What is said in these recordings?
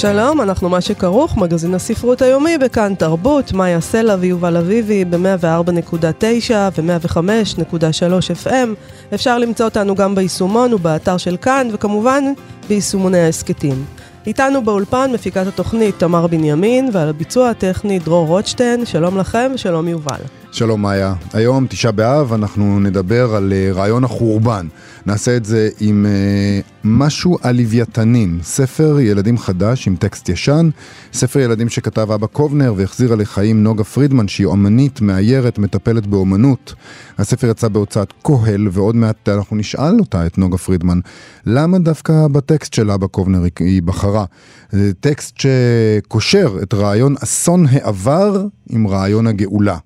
שלום, אנחנו מה שכרוך, מגזין הספרות היומי בכאן תרבות, מאיה סלע ויובל אביבי ב-104.9 ו-105.3 FM. אפשר למצוא אותנו גם ביישומון ובאתר של כאן, וכמובן ביישומוני ההסכתים. איתנו באולפן מפיקת התוכנית תמר בנימין, ועל הביצוע הטכני דרור רוטשטיין. שלום לכם ושלום יובל. שלום מאיה, היום תשעה באב אנחנו נדבר על uh, רעיון החורבן. נעשה את זה עם uh, משהו על לוויתנים, ספר ילדים חדש עם טקסט ישן, ספר ילדים שכתב אבא קובנר והחזירה לחיים נוגה פרידמן שהיא אומנית, מאיירת, מטפלת באומנות. הספר יצא בהוצאת כהל ועוד מעט אנחנו נשאל אותה, את נוגה פרידמן, למה דווקא בטקסט של אבא קובנר היא בחרה? זה טקסט שקושר את רעיון אסון העבר עם רעיון הגאולה.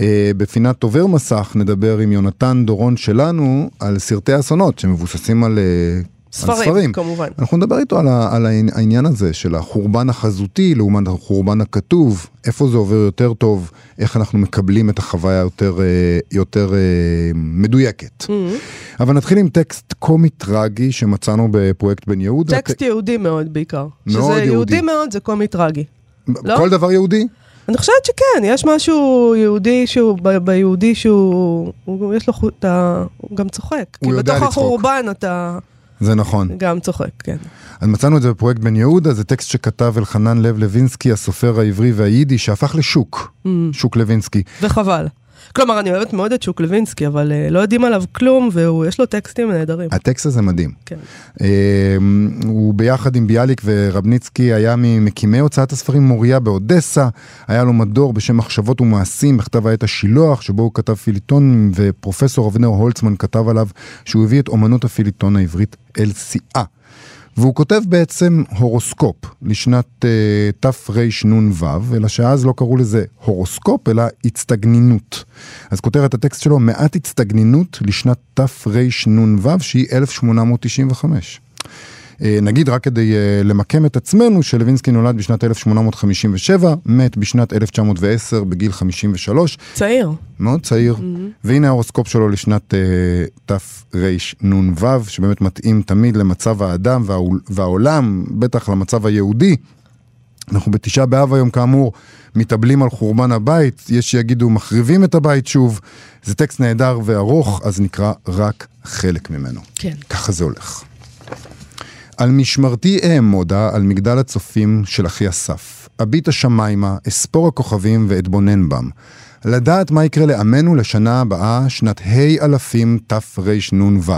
אה, בפינת עובר מסך נדבר עם יונתן דורון שלנו על סרטי אסונות שמבוססים על... אה, ספרים, על ספרים, כמובן. אנחנו נדבר איתו על, ה, על העניין הזה של החורבן החזותי לעומת החורבן הכתוב, איפה זה עובר יותר טוב, איך אנחנו מקבלים את החוויה יותר, אה, יותר מדויקת. Mm-hmm. אבל נתחיל עם טקסט קומי טרגי שמצאנו בפרויקט בן יהודה. טקסט יהודי מאוד בעיקר. מאוד שזה יהודי. יהודי מאוד זה קומי טרגי. לא? כל דבר יהודי? אני חושבת שכן, יש משהו יהודי שהוא, ב- ביהודי שהוא, הוא, יש לו, חוט- אתה, הוא גם צוחק. הוא כי יודע בתוך לצחוק. החורבן אתה זה נכון. גם צוחק, כן. אז מצאנו את זה בפרויקט בן יהודה, זה טקסט שכתב אלחנן לב לוינסקי, הסופר העברי והיידי, שהפך לשוק, Mm. שוק לוינסקי. וחבל. כלומר, אני אוהבת מאוד את שוק לוינסקי, אבל uh, לא יודעים עליו כלום, ויש לו טקסטים נהדרים. הטקסט הזה מדהים. כן. אה, הוא ביחד עם ביאליק ורבניצקי היה ממקימי הוצאת הספרים מוריה באודסה, היה לו מדור בשם מחשבות ומעשים בכתב העת השילוח, שבו הוא כתב פיליטון, ופרופסור אבנר הולצמן כתב עליו שהוא הביא את אומנות הפיליטון העברית אל שיאה. והוא כותב בעצם הורוסקופ לשנת uh, תרנ"ו, אלא שאז לא קראו לזה הורוסקופ, אלא הצטגנינות. אז כותרת הטקסט שלו, מעט הצטגנינות לשנת תרנ"ו, שהיא 1895. אה, נגיד רק כדי אה, למקם את עצמנו, שלווינסקי נולד בשנת 1857, מת בשנת 1910 בגיל 53, צעיר. מאוד צעיר, והנה ההורוסקופ שלו לשנת אה, תרנ"ו, שבאמת מתאים תמיד למצב האדם והעול- והעולם, בטח למצב היהודי. אנחנו בתשעה באב היום כאמור מתאבלים על חורבן הבית, יש שיגידו מחריבים את הבית שוב. זה טקסט נהדר וארוך, אז נקרא רק חלק ממנו. כן. ככה זה הולך. על משמרתי אעמודה על מגדל הצופים של אחי אסף. אביט השמיימה, אספור הכוכבים ואתבונן בם. לדעת מה יקרה לעמנו לשנה הבאה, שנת ה' אלפים תרנ"ו.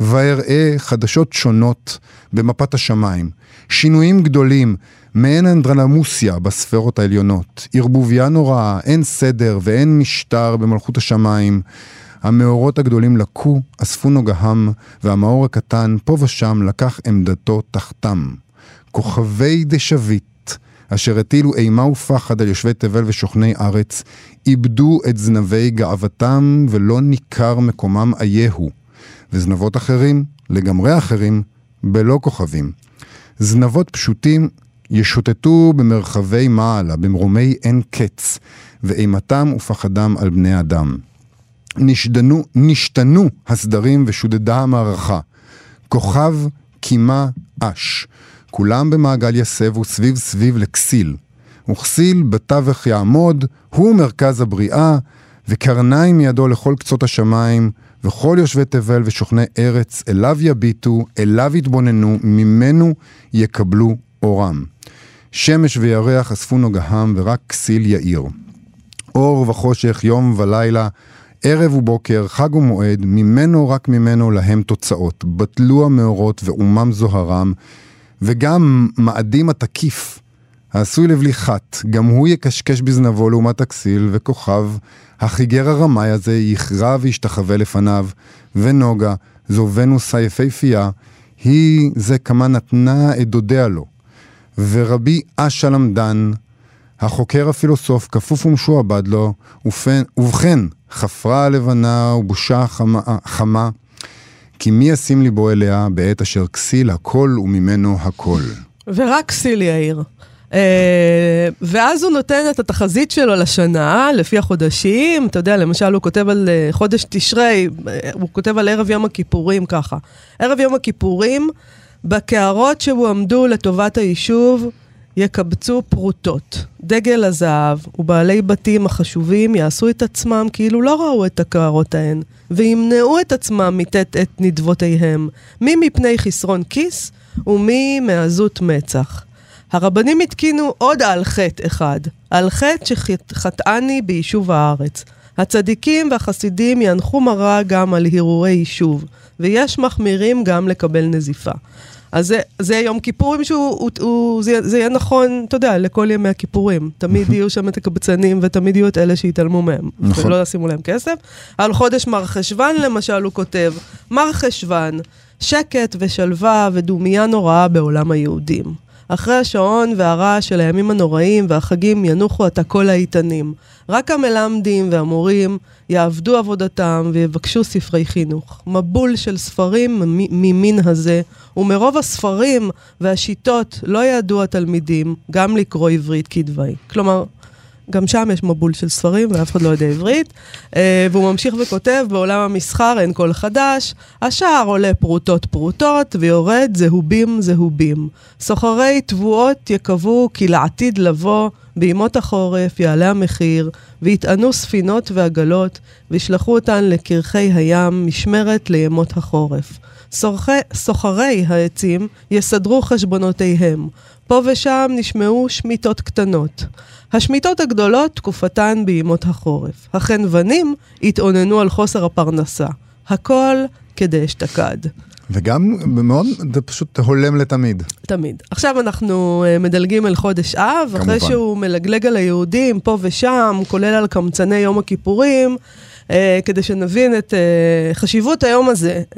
ואראה חדשות שונות במפת השמיים. שינויים גדולים, מעין אנדרלמוסיה בספרות העליונות. ערבוביה נוראה, אין סדר ואין משטר במלכות השמיים. המאורות הגדולים לקו, אספו נוגהם, והמאור הקטן, פה ושם, לקח עמדתו תחתם. כוכבי דשביט, אשר הטילו אימה ופחד על יושבי תבל ושוכני ארץ, איבדו את זנבי גאוותם, ולא ניכר מקומם אייהו. וזנבות אחרים, לגמרי אחרים, בלא כוכבים. זנבות פשוטים ישוטטו במרחבי מעלה, במרומי אין קץ, ואימתם ופחדם על בני אדם. נשדנו, נשתנו הסדרים ושודדה המערכה. כוכב, קימה, אש. כולם במעגל יסבו סביב סביב לכסיל. וכסיל בתווך יעמוד, הוא מרכז הבריאה, וקרניים מידו לכל קצות השמיים, וכל יושבי תבל ושוכני ארץ, אליו יביטו, אליו יתבוננו, ממנו יקבלו אורם. שמש וירח אספו נוגהם, ורק כסיל יאיר. אור וחושך, יום ולילה, ערב ובוקר, חג ומועד, ממנו רק ממנו להם תוצאות. בטלו המאורות ואומם זוהרם, וגם מאדים התקיף, העשוי לבלי חת, גם הוא יקשקש בזנבו לעומת הכסיל, וכוכב, החיגר הרמאי הזה יכרע וישתחווה לפניו, ונוגה, זו ונוס היפהפייה, היא זה כמה נתנה את דודיה לו. ורבי אשה למדן, החוקר הפילוסוף כפוף ומשועבד לו, ופן, ובכן, חפרה הלבנה ובושה חמה, חמה, כי מי ישים ליבו אליה בעת אשר כסיל הכל וממנו הכל. ורק כסיל יאיר. Uh, ואז הוא נותן את התחזית שלו לשנה, לפי החודשים. אתה יודע, למשל, הוא כותב על uh, חודש תשרי, uh, הוא כותב על ערב יום הכיפורים ככה. ערב יום הכיפורים, בקערות שהועמדו לטובת היישוב, יקבצו פרוטות. דגל הזהב ובעלי בתים החשובים יעשו את עצמם כאילו לא ראו את הקערות ההן, וימנעו את עצמם מטט את נדבותיהם, מי מפני חסרון כיס ומי מעזות מצח. הרבנים התקינו עוד על חטא אחד, על חטא שחטאני ביישוב הארץ. הצדיקים והחסידים ינחו מרה גם על הרהורי יישוב, ויש מחמירים גם לקבל נזיפה. אז זה, זה יום כיפורים שהוא, הוא, הוא, זה, זה יהיה נכון, אתה יודע, לכל ימי הכיפורים. תמיד יהיו שם את הקבצנים ותמיד יהיו את אלה שיתעלמו מהם. נכון. ולא ישימו להם כסף. על חודש מר חשוון, למשל, הוא כותב, מר חשוון, שקט ושלווה ודומייה נוראה בעולם היהודים. אחרי השעון והרעש של הימים הנוראים והחגים ינוחו עתה כל האיתנים. רק המלמדים והמורים יעבדו עבודתם ויבקשו ספרי חינוך. מבול של ספרים ממין הזה, ומרוב הספרים והשיטות לא ידעו התלמידים גם לקרוא עברית כדווי. כלומר, גם שם יש מבול של ספרים ואף אחד לא יודע עברית. Uh, והוא ממשיך וכותב, בעולם המסחר אין קול חדש, השער עולה פרוטות פרוטות ויורד זהובים זהובים. סוחרי תבואות יקוו כי לעתיד לבוא, בימות החורף יעלה המחיר, ויטענו ספינות ועגלות, וישלחו אותן לקרחי הים, משמרת לימות החורף. סוחרי העצים יסדרו חשבונותיהם. פה ושם נשמעו שמיטות קטנות. השמיטות הגדולות, תקופתן בימות החורף. החנוונים התאוננו על חוסר הפרנסה. הכל כדי אשתקד. וגם מאוד, זה פשוט הולם לתמיד. תמיד. עכשיו אנחנו uh, מדלגים אל חודש אב, כמובן. אחרי שהוא מלגלג על היהודים פה ושם, כולל על קמצני יום הכיפורים, uh, כדי שנבין את uh, חשיבות היום הזה, uh,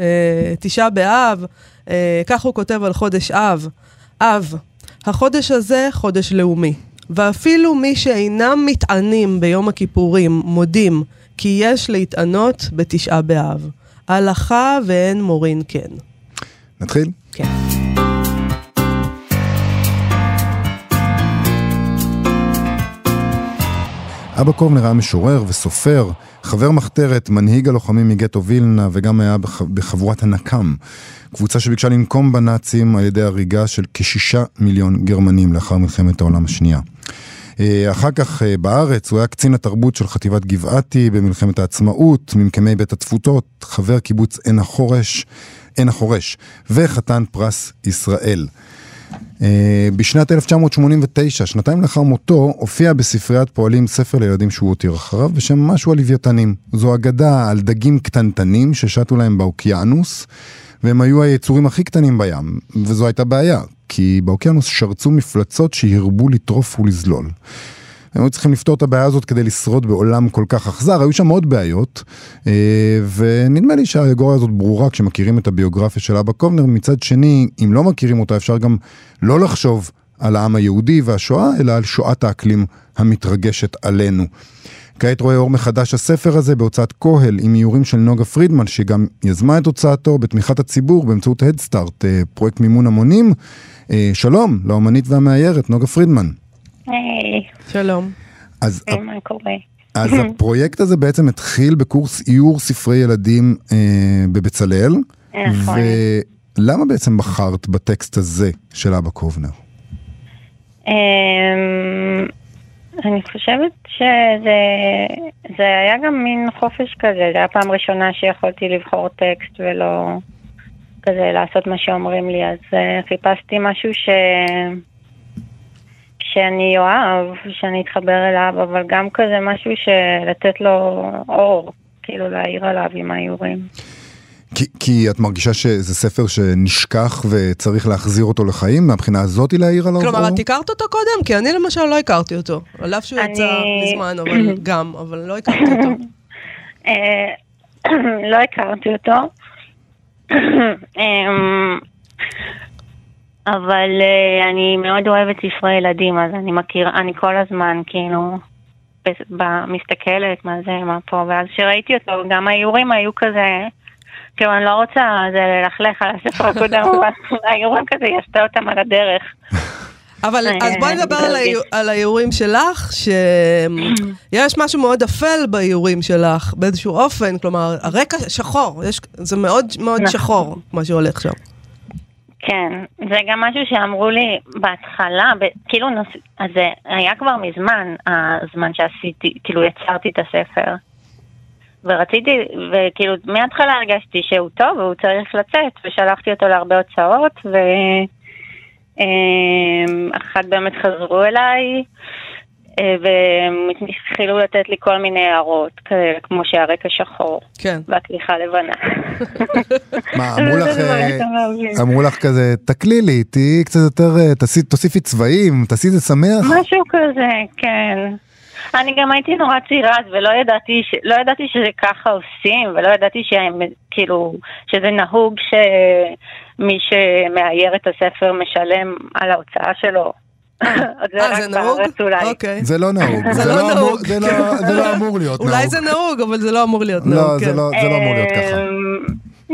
תשעה באב, uh, כך הוא כותב על חודש אב. אב, החודש הזה חודש לאומי. ואפילו מי שאינם מתענים ביום הכיפורים מודים כי יש להתענות בתשעה באב. הלכה ואין מורין כן. נתחיל? כן. אבא קובנר היה משורר וסופר, חבר מחתרת, מנהיג הלוחמים מגטו וילנה וגם היה בחבורת הנקם, קבוצה שביקשה לנקום בנאצים על ידי הריגה של כשישה מיליון גרמנים לאחר מלחמת העולם השנייה. אה, אחר כך אה, בארץ הוא היה קצין התרבות של חטיבת גבעתי במלחמת העצמאות, ממקמי בית התפוצות, חבר קיבוץ עין החורש, עין החורש, וחתן פרס ישראל. אה, בשנת 1989, שנתיים לאחר מותו, הופיע בספריית פועלים ספר לילדים שהוא הותיר אחריו בשם משהו על לוויתנים. זו אגדה על דגים קטנטנים ששטו להם באוקיינוס, והם היו היצורים הכי קטנים בים, וזו הייתה בעיה, כי באוקיינוס שרצו מפלצות שהרבו לטרוף ולזלול. הם היו צריכים לפתור את הבעיה הזאת כדי לשרוד בעולם כל כך אכזר, היו שם עוד בעיות, אה, ונדמה לי שהאגוריה הזאת ברורה כשמכירים את הביוגרפיה של אבא קובנר, מצד שני, אם לא מכירים אותה אפשר גם לא לחשוב על העם היהודי והשואה, אלא על שואת האקלים המתרגשת עלינו. כעת רואה אור מחדש הספר הזה בהוצאת כהל עם איורים של נוגה פרידמן, שגם יזמה את הוצאתו בתמיכת הציבור באמצעות הדסטארט, אה, פרויקט מימון המונים. אה, שלום לאומנית והמאיירת נוגה פרידמן. היי. שלום. אז, היי, מה קורה? אז הפרויקט הזה בעצם התחיל בקורס איור ספרי ילדים אה, בבצלאל. נכון. ולמה בעצם בחרת בטקסט הזה של אבא קובנר? אמ, אני חושבת שזה היה גם מין חופש כזה, זו הייתה פעם ראשונה שיכולתי לבחור טקסט ולא כזה לעשות מה שאומרים לי, אז uh, חיפשתי משהו ש... שאני אוהב, שאני אתחבר אליו, אבל גם כזה משהו שלתת לו אור, כאילו להעיר עליו עם האיורים. כי, כי את מרגישה שזה ספר שנשכח וצריך להחזיר אותו לחיים? מהבחינה הזאת להעיר עליו? כלומר, את הכרת אותו קודם? כי אני למשל לא הכרתי אותו. על אף שהוא אני... יצא מזמן, אבל גם, אבל לא הכרתי אותו. אה, לא הכרתי אותו. אמ, אבל uh, אני מאוד אוהבת ספרי ילדים, אז אני מכירה, אני כל הזמן כאילו מסתכלת מה זה, מה פה, ואז כשראיתי אותו, גם האיורים היו כזה, כאילו אני לא רוצה זה ללכלך על הספר הקודם, אבל האיורים כזה יעשתה אותם על הדרך. אבל אה, אז בואי נדבר על, להרגיש. האיור, על האיורים שלך, שיש משהו מאוד אפל באיורים שלך, באיזשהו אופן, כלומר, הרקע שחור, יש, זה מאוד מאוד נכון. שחור, מה שהולך שם. כן, זה גם משהו שאמרו לי בהתחלה, ב- כאילו, נוס... אז זה היה כבר מזמן, הזמן שעשיתי, כאילו יצרתי את הספר. ורציתי, וכאילו, מההתחלה הרגשתי שהוא טוב והוא צריך לצאת, ושלחתי אותו להרבה הוצאות, ואחת באמת חזרו אליי, אה, והם התחילו לתת לי כל מיני הערות, כאלה, כמו שהרקע שחור, כן. והכריכה לבנה. מה, אמרו לך, זה אה. אמרו לך כזה, תקלילי, תהיי קצת יותר, אה, תוסיפי צבעים, תעשי את זה שמח? משהו כזה, כן. אני גם הייתי נורא צעירה אז ולא ידעתי, ש... לא ידעתי שזה ככה עושים, ולא ידעתי שהם, כאילו, שזה נהוג שמי שמאייר את הספר משלם על ההוצאה שלו. אז אה, זה נהוג? אוקיי. זה לא נהוג, זה לא לא אמור- נהוג. זה לא- זה לא אמור להיות נהוג. אולי זה נהוג, אבל זה לא אמור להיות לא, נהוג, זה כן. לא זה לא אמור להיות ככה. אמ,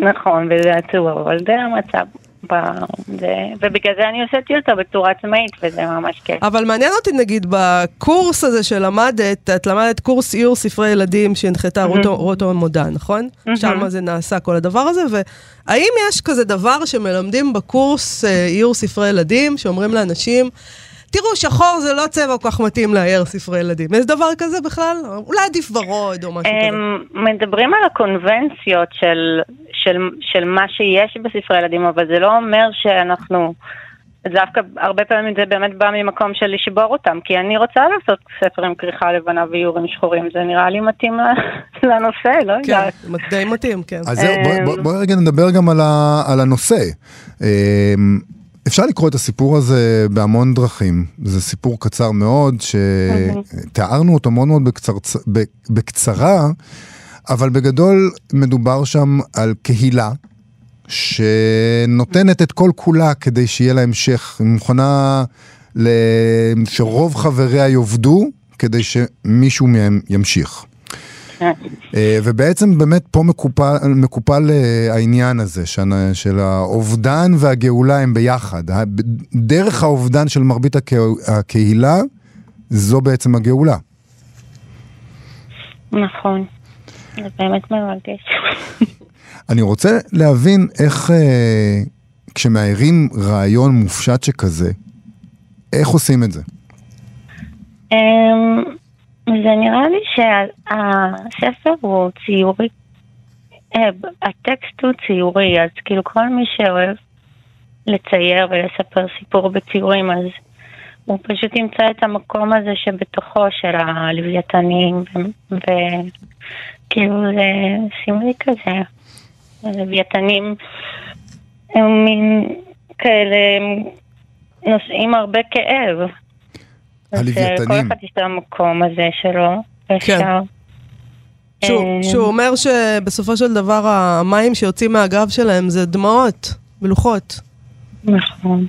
נכון, וזה עצוב, אבל זה המצב. ב- זה- ובגלל זה אני הוצאתי אותו בצורה עצמאית, וזה ממש כיף. אבל מעניין אותי, נגיד, בקורס הזה שלמדת, את למדת קורס איור ספרי ילדים שהנחתה רוטו- רוטו מודע, נכון? שם זה נעשה כל הדבר הזה, והאם יש כזה דבר שמלמדים בקורס אה, איור ספרי ילדים, שאומרים לאנשים, תראו, שחור זה לא צבע כל כך מתאים לאייר ספרי ילדים. יש דבר כזה בכלל? אולי עדיף ורוד או משהו כזה. הם מדברים על הקונבנציות של, של, של מה שיש בספרי ילדים, אבל זה לא אומר שאנחנו... דווקא הרבה פעמים זה באמת בא ממקום של לשבור אותם, כי אני רוצה לעשות ספר עם כריכה לבנה ואיורים שחורים, זה נראה לי מתאים לנושא, לא כן, יודעת. די מתאים, כן. אז זהו, בואי בוא, בוא רגע נדבר גם על, הנושא. אפשר לקרוא את הסיפור הזה בהמון דרכים. זה סיפור קצר מאוד, שתיארנו אותו מאוד מאוד בקצר, בקצרה, אבל בגדול מדובר שם על קהילה. שנותנת את כל כולה כדי שיהיה לה המשך, היא מוכנה ל... שרוב חבריה יאבדו כדי שמישהו מהם ימשיך. אה, ובעצם באמת פה מקופל, מקופל אה, העניין הזה של, של האובדן והגאולה הם ביחד. דרך האובדן של מרבית הק- הקהילה, זו בעצם הגאולה. נכון, זה באמת מרגש. אני רוצה להבין איך אה, כשמאיירים רעיון מופשט שכזה, איך עושים את זה? אמ, זה נראה לי שהספר הוא ציורי. אה, הטקסט הוא ציורי, אז כאילו כל מי שאוהב לצייר ולספר סיפור בציורים, אז הוא פשוט ימצא את המקום הזה שבתוכו של הלוויתנים, וכאילו זה סמלי כזה. הלוויתנים הם מין כאלה, נושאים הרבה כאב. אה, הלוויתנים. כל אחד יש את המקום הזה שלו, אפשר. שהוא, אה, שהוא אומר שבסופו של דבר המים שיוצאים מהגב שלהם זה דמעות מלוכות. נכון.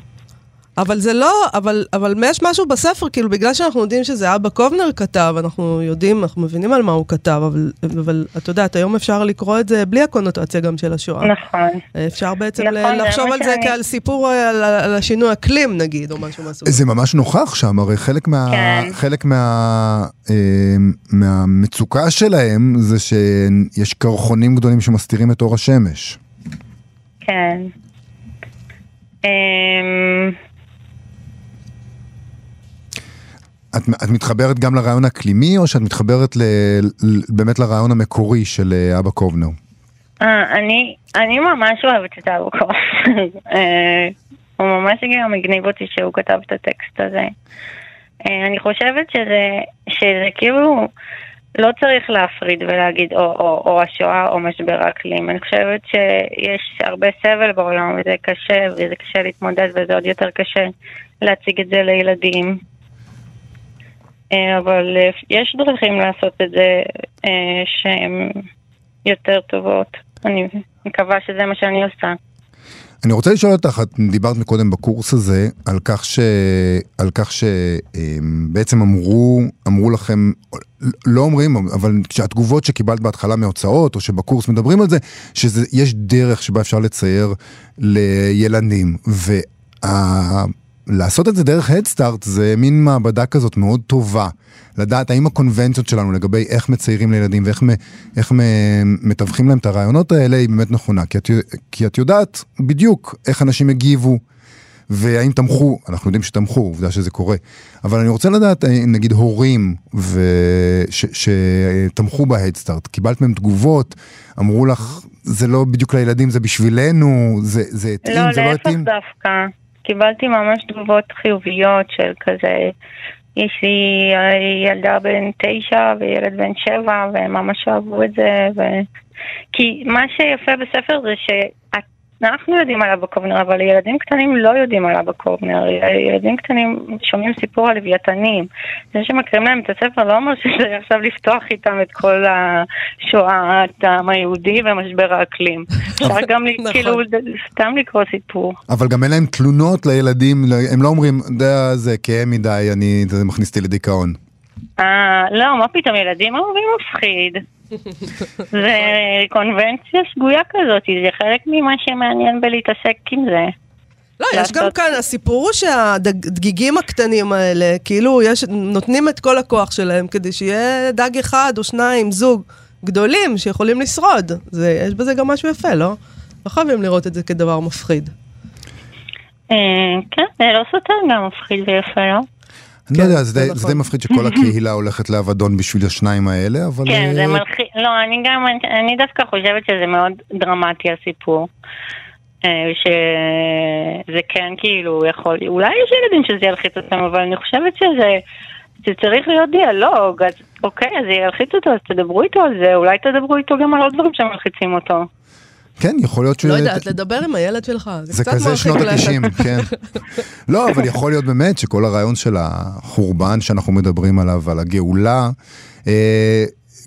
אבל זה לא, אבל, אבל יש משהו בספר, כאילו בגלל שאנחנו יודעים שזה אבא קובנר כתב, אנחנו יודעים, אנחנו מבינים על מה הוא כתב, אבל, אבל את יודעת, היום אפשר לקרוא את זה בלי הקונוטציה גם של השואה. נכון. אפשר בעצם נכון, זה לחשוב מה על זה שאני- כעל סיפור על, על השינוי אקלים נגיד, או משהו מהסוג. הזה. זה ממש נוכח שם, הרי חלק, מה, כן. חלק מה, אה, מהמצוקה שלהם זה שיש קרחונים גדולים שמסתירים את אור השמש. כן. אמ, את, את מתחברת גם לרעיון אקלימי, או שאת מתחברת ל, ל, באמת לרעיון המקורי של אה, אבא קובנר? אה, אני, אני ממש אוהבת את אבו קוף. אה, הוא ממש גם הגניב אותי שהוא כתב את הטקסט הזה. אני חושבת שזה, שזה כאילו לא צריך להפריד ולהגיד או, או, או השואה או משבר האקלים. אני חושבת שיש הרבה סבל בעולם וזה קשה וזה קשה להתמודד וזה עוד יותר קשה להציג את זה לילדים. אה, אבל אה, יש דרכים לעשות את זה אה, שהן יותר טובות. אני מקווה שזה מה שאני עושה. אני רוצה לשאול אותך, את דיברת מקודם בקורס הזה על כך, ש... על כך שבעצם אמרו, אמרו לכם, לא אומרים, אבל שהתגובות שקיבלת בהתחלה מהוצאות, או שבקורס מדברים על זה, שיש דרך שבה אפשר לצייר לילדים. וה... לעשות את זה דרך הדסטארט זה מין מעבדה כזאת מאוד טובה. לדעת האם הקונבנציות שלנו לגבי איך מציירים לילדים ואיך איך מתווכים להם את הרעיונות האלה היא באמת נכונה. כי את, כי את יודעת בדיוק איך אנשים הגיבו והאם תמכו, אנחנו יודעים שתמכו, עובדה שזה קורה. אבל אני רוצה לדעת, נגיד הורים ש, שתמכו בהדסטארט, קיבלת מהם תגובות, אמרו לך, זה לא בדיוק לילדים, זה בשבילנו, זה התאים, לא, זה לא התאים? לא, להפך דווקא. קיבלתי ממש תגובות חיוביות של כזה, יש לי ילדה בן תשע וילד בן שבע וממש אהבו את זה ו... כי מה שיפה בספר זה שאת אנחנו יודעים על אבא קובנר, אבל ילדים קטנים לא יודעים על אבא קובנר. ילדים קטנים שומעים סיפור על לוויתנים. זה שמקריאים להם את הספר לא אומר שזה עכשיו לפתוח איתם את כל השואה, העם היהודי ומשבר האקלים. אפשר גם נכון. כאילו סתם לקרוא סיפור. אבל גם אין להם תלונות לילדים, הם לא אומרים, זה כאב מדי, אני, זה מכניס אותי לדיכאון. אה, לא, מה פתאום, ילדים אוהבים מפחיד. זה קונבנציה שגויה כזאת, זה חלק ממה שמעניין בלהתעסק עם זה. לא, יש גם כאן, הסיפור הוא שהדגיגים הקטנים האלה, כאילו, יש, נותנים את כל הכוח שלהם כדי שיהיה דג אחד או שניים, זוג גדולים שיכולים לשרוד. זה, יש בזה גם משהו יפה, לא? לא חייבים לראות את זה כדבר מפחיד. אה, כן, זה לא סותר גם מפחיד ויפה, לא? אני לא יודע, זה די נכון. מפחיד שכל הקהילה הולכת לאבדון בשביל השניים האלה, אבל... כן, זה אה, מלחיץ, לא, אני גם, אני דווקא חושבת שזה מאוד דרמטי הסיפור. אה, שזה כן כאילו יכול, אולי יש ילדים שזה ילחיץ אותם, אבל אני חושבת שזה... זה צריך להיות דיאלוג, אז אוקיי, אז זה ילחיץ אותו, אז תדברו איתו על זה, אולי תדברו איתו גם על עוד דברים שמלחיצים אותו. כן, יכול להיות ש... לא יודעת, לדבר עם הילד שלך, זה, זה קצת כזה שנות ה-90, כן. לא, אבל יכול להיות באמת שכל הרעיון של החורבן שאנחנו מדברים עליו, על הגאולה, אה,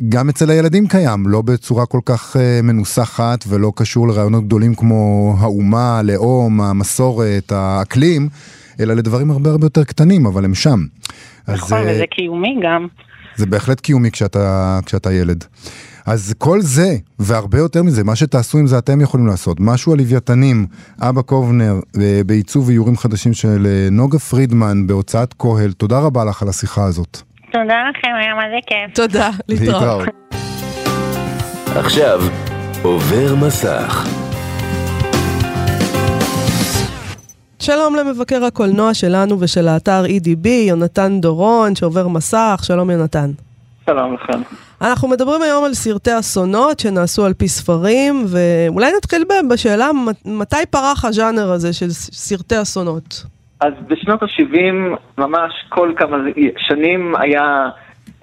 גם אצל הילדים קיים, לא בצורה כל כך אה, מנוסחת ולא קשור לרעיונות גדולים כמו האומה, הלאום, המסורת, האקלים, אלא לדברים הרבה הרבה יותר קטנים, אבל הם שם. נכון, אז, וזה קיומי גם. זה בהחלט קיומי כשאתה, כשאתה ילד. אז כל זה, והרבה יותר מזה, מה שתעשו עם זה אתם יכולים לעשות. משהו על לוויתנים, אבא קובנר, אה, בעיצוב איורים חדשים של אה, נוגה פרידמן בהוצאת קהל. תודה רבה לך על השיחה הזאת. תודה לכם, היה מלא כיף. תודה, להתראות. עכשיו, עובר מסך. שלום למבקר הקולנוע שלנו ושל האתר EDB, יונתן דורון, שעובר מסך. שלום יונתן. שלום לכם. אנחנו מדברים היום על סרטי אסונות שנעשו על פי ספרים, ואולי נתחיל בשאלה מתי פרח הז'אנר הזה של סרטי אסונות? אז בשנות ה-70, ממש כל כמה שנים היה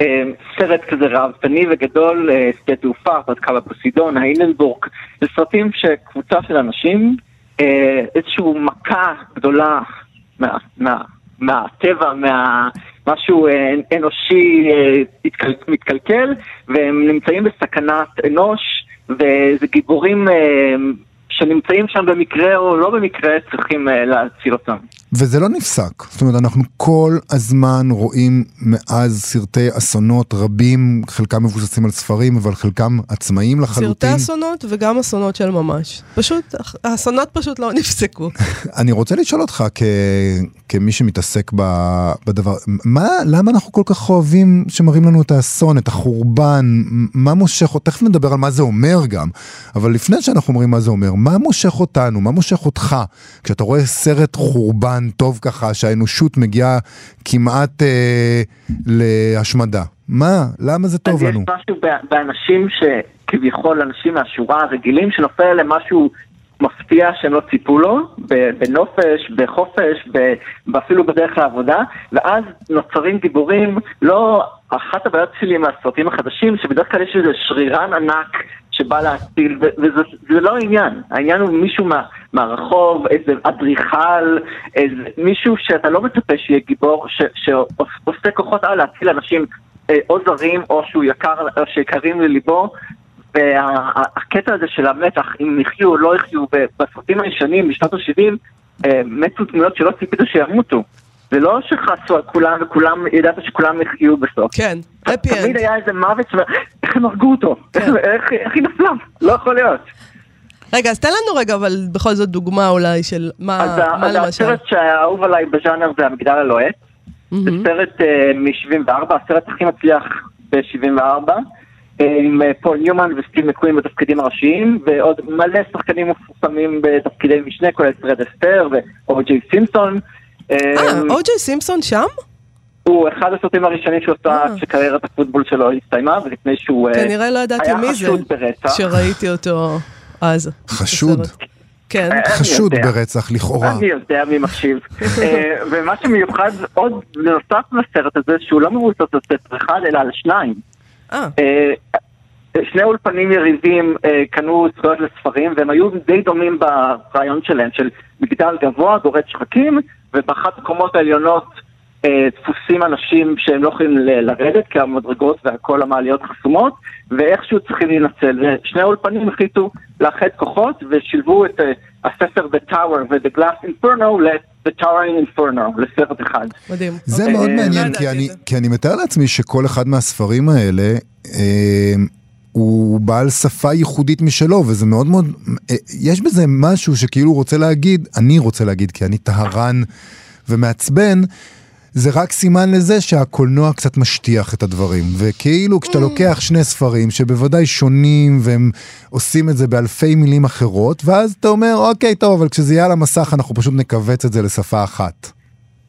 אה, סרט כזה ראוותני וגדול, אה, שדה תעופה, הרפתקה בפוסידון, האיננבורג, זה סרטים שקבוצה של אנשים, איזושהי מכה גדולה מה, מה, מה... משהו אה, אנושי אה, מתקלקל, והם נמצאים בסכנת אנוש, וזה גיבורים אה, שנמצאים שם במקרה או לא במקרה צריכים להציל אותם. וזה לא נפסק, זאת אומרת אנחנו כל הזמן רואים מאז סרטי אסונות רבים, חלקם מבוססים על ספרים אבל חלקם עצמאיים לחלוטין. סרטי אסונות וגם אסונות של ממש. פשוט, האסונות פשוט לא נפסקו. אני רוצה לשאול אותך כ... כמי שמתעסק ב... בדבר, מה, למה אנחנו כל כך אוהבים שמראים לנו את האסון, את החורבן, מה מושך, תכף נדבר על מה זה אומר גם, אבל לפני שאנחנו אומרים מה זה אומר, מה מושך אותנו, מה מושך אותך, כשאתה רואה סרט חורבן זמן טוב ככה שהאנושות מגיעה כמעט אה, להשמדה. מה? למה זה טוב לנו? אז יש משהו באנשים שכביכול אנשים מהשורה הרגילים שנופל עליהם משהו מפתיע שהם לא ציפו לו, בנופש, בחופש, אפילו בדרך לעבודה, ואז נוצרים גיבורים, לא... אחת הבעיות שלי עם הסרטים החדשים, שבדרך כלל יש איזה שרירן ענק שבא להציל, וזה לא העניין. העניין הוא מישהו מה, מהרחוב, איזה אדריכל, איזה מישהו שאתה לא מצפה שיהיה גיבור, שעושה כוחות על להציל אנשים אה, או זרים או שהוא יקר, או שיקרים לליבו, והקטע הזה של המתח, אם יחיו או לא יחיו, בסרטים הישנים בשנות ה-70, אה, מתו דמויות שלא ציפית שימותו. זה לא שחסו על כולם וכולם, ידעת שכולם יחיו בסוף. כן, הפי אנד. תמיד היה איזה מוות. איך הם הרגו אותו? כן. איך, היא נפלה? לא יכול להיות. רגע, אז תן לנו רגע, אבל בכל זאת דוגמה אולי של מה, מה אז למשל. הסרט שהאהוב עליי בז'אנר זה המגדל הלוהט. זה סרט אה, מ-74, הסרט הכי מצליח ב-74, עם אה, פול ניומן וסטיב מקווין בתפקידים הראשיים, ועוד מלא שחקנים מפורסמים בתפקידי משנה, כולל פרד אסטר ואו.ג'יי סימפסון. אה, אוג'יי סימפסון שם? הוא אחד הסרטים הראשונים שהוא עשה אה. כשקריירת הפוטבול שלו הסתיימה, ולפני שהוא אה, כנראה לא ידעתי היה מי זה, חשוד ברצח. שראיתי אותו אז. חשוד? כן. אה, חשוד. ברצח, לכאורה. אני יודע מי מקשיב. אה, ומה שמיוחד עוד נוסף לסרט הזה, שהוא לא מבוסס על ספר אחד, אלא על שניים. שני אולפנים יריבים אה, קנו זכויות לספרים, והם היו די דומים ברעיון שלהם, של מגדל גבוה, גורד שחקים, ובאחת הקומות העליונות אה, דפוסים אנשים שהם לא יכולים ל- לרדת, כי המדרגות וכל המעליות חסומות, ואיכשהו צריכים להינצל. ושני האולפנים החליטו לאחד כוחות, ושילבו את אה, הספר The Tower ו-The Glass Inferno ל-The Towering Inferno, לסרט אחד. מדהים. זה אוקיי. מאוד אה, מעניין, לא אני. כי אני מתאר לעצמי שכל אחד מהספרים האלה אה, הוא בעל שפה ייחודית משלו, וזה מאוד מאוד, אה, יש בזה משהו שכאילו רוצה להגיד, אני רוצה להגיד, כי אני טהרן ומעצבן, זה רק סימן לזה שהקולנוע קצת משטיח את הדברים. וכאילו כשאתה לוקח שני ספרים שבוודאי שונים והם עושים את זה באלפי מילים אחרות, ואז אתה אומר, אוקיי, טוב, אבל כשזה יהיה על המסך אנחנו פשוט נכווץ את זה לשפה אחת.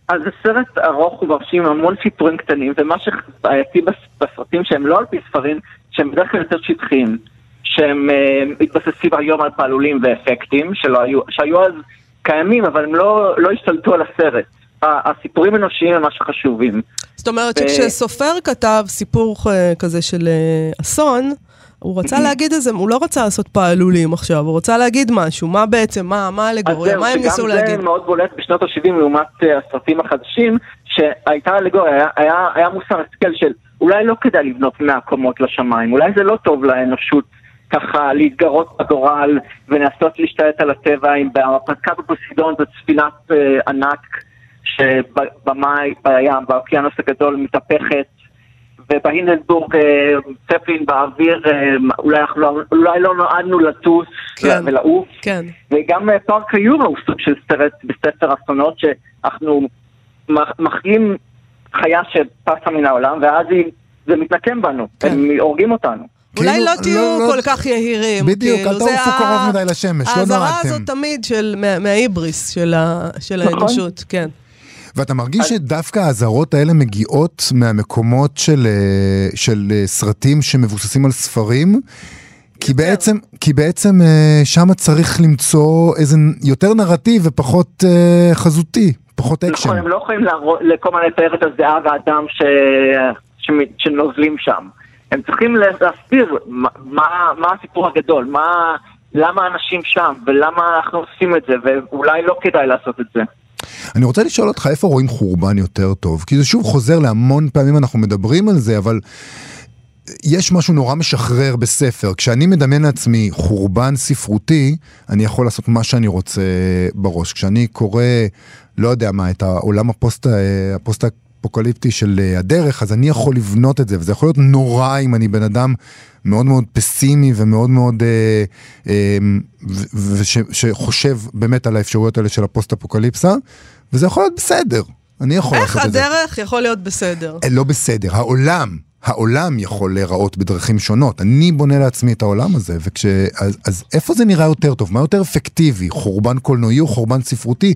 אז זה סרט ארוך ומרשים, המון סיפורים קטנים, ומה שבעייתי בס- בסרטים שהם לא על פי ספרים, שהם בדרך כלל יותר שטחיים, שהם אה, מתבססים היום על פעלולים ואפקטים, שלא היו, שהיו אז קיימים, אבל הם לא, לא השתלטו על הסרט. הסיפורים האנושיים הם מה שחשובים. זאת אומרת שכשסופר כתב סיפור אה, כזה של אה, אסון, הוא רצה להגיד איזה, הוא לא רצה לעשות פעלולים עכשיו, הוא רצה להגיד משהו, מה בעצם, מה, מה אז האלגוריה, זהו, מה הם ניסו שגם להגיד? זה מאוד בולט בשנות ה-70 לעומת אה, הסרטים החדשים, שהייתה אלגוריה, היה, היה, היה מוסר השכל של אולי לא כדאי לבנות 100 קומות לשמיים, אולי זה לא טוב לאנושות ככה להתגרות בגורל ולנסות להשתלט על הטבע, אם בהרפתקה בפוסידון זו ספינת אה, ענק שבמים, בים, באוקיינוס הגדול מתהפכת. ובהינדסבורג אה, צפלין באוויר, אה, אולי, אנחנו, לא- אולי לא נועדנו לטוס כן. ולעוף, כן. וגם אה, פארק היורו הוא סוג של סרט בספר אסונות שאנחנו מח- מחיים חיה שפסה מן העולם ואז היא, זה מתנקם בנו, כן. הם הורגים אותנו. אולי כאילו, לא תהיו לא- לא- כל כך יהירים. בדיוק, כאילו, אל זה תעופו ה- קרוב מדי לשמש, לא האזהרה נועדתם. הזאת תמיד של, מה- מההיבריס של, ה, של נכון. האנושות, כן. ואתה מרגיש שדווקא האזהרות האלה מגיעות מהמקומות של, אה, של אה, סרטים שמבוססים על ספרים? כי בעצם, כי בעצם אה, שם צריך למצוא איזה יותר נרטיב ופחות חזותי, פחות אקשן. נכון, הם לא יכולים לכל מיני לתאר את הזיעה והדם ש... ש... שנוזלים שם. הם צריכים להסביר מה, מה, מה הסיפור הגדול, מה, למה האנשים שם ולמה אנחנו עושים את זה, ואולי לא כדאי לעשות את זה. אני רוצה לשאול אותך איפה רואים חורבן יותר טוב, כי זה שוב חוזר להמון פעמים אנחנו מדברים על זה, אבל יש משהו נורא משחרר בספר. כשאני מדמיין לעצמי חורבן ספרותי, אני יכול לעשות מה שאני רוצה בראש. כשאני קורא, לא יודע מה, את העולם הפוסט, הפוסט אפוקליפטי של אה, הדרך, אז אני יכול לבנות את זה, וזה יכול להיות נורא אם אני בן אדם מאוד מאוד פסימי ומאוד מאוד, אה, אה, ושחושב באמת על האפשרויות האלה של הפוסט אפוקליפסה, וזה יכול להיות בסדר. אני יכול איך לעשות את זה. הדרך יכול להיות בסדר? אה, לא בסדר, העולם, העולם יכול להיראות בדרכים שונות. אני בונה לעצמי את העולם הזה, וכש... אז, אז איפה זה נראה יותר טוב? מה יותר אפקטיבי? חורבן קולנועי או חורבן ספרותי?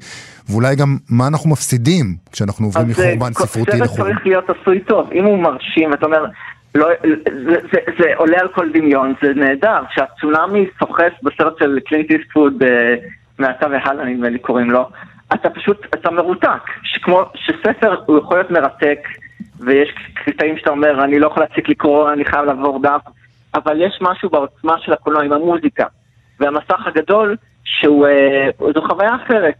ואולי גם מה אנחנו מפסידים כשאנחנו עוברים אז, מחורבן כל- ספרותי סרט לחורבן? צריך להיות עשוי טוב, אם הוא מרשים, אתה אומר, לא, זה, זה, זה עולה על כל דמיון, זה נהדר, כשהצונאמי סוחף בסרט של קלינט איסטווד אה, מעתה והלאה נדמה לי קוראים לו, אתה פשוט, אתה מרותק, שכמו, שספר הוא יכול להיות מרתק, ויש קטעים שאתה אומר, אני לא יכול להפסיק לקרוא, אני חייב לעבור דף, אבל יש משהו בעוצמה של הקולנוע עם המוזיקה, והמסך הגדול, שהוא, אה, זו חוויה אחרת,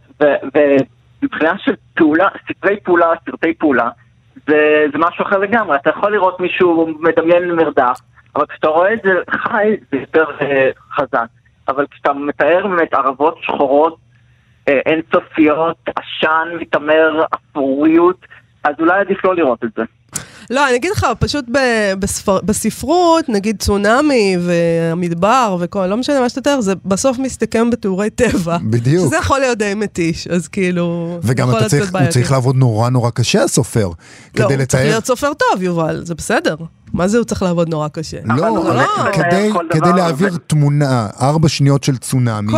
ומבחינה של פעולה, ספרי פעולה, סרטי פעולה, זה, זה משהו אחר לגמרי, אתה יכול לראות מישהו מדמיין מרדף, אבל כשאתה רואה את זה חי, זה יותר אה, חזק. אבל כשאתה מתאר באמת ערבות שחורות, אה, אינסופיות, עשן, מתעמר, אפוריות, אז אולי עדיף לא לראות את זה. לא, אני אגיד לך, פשוט ב- בספר, בספרות, נגיד צונאמי והמדבר וכל, לא משנה מה שאתה תאר, זה בסוף מסתכם בתיאורי טבע. בדיוק. שזה יכול להיות די מתיש, אז כאילו... וגם אתה צריך, הוא. צריך לעבוד נורא נורא קשה, הסופר, לא, כדי הוא צריך לתאר... להיות סופר טוב, יובל, זה בסדר. מה זה הוא צריך לעבוד נורא קשה? לא, לא. כדי, להעביר תמונה, ארבע שניות של צונאמי,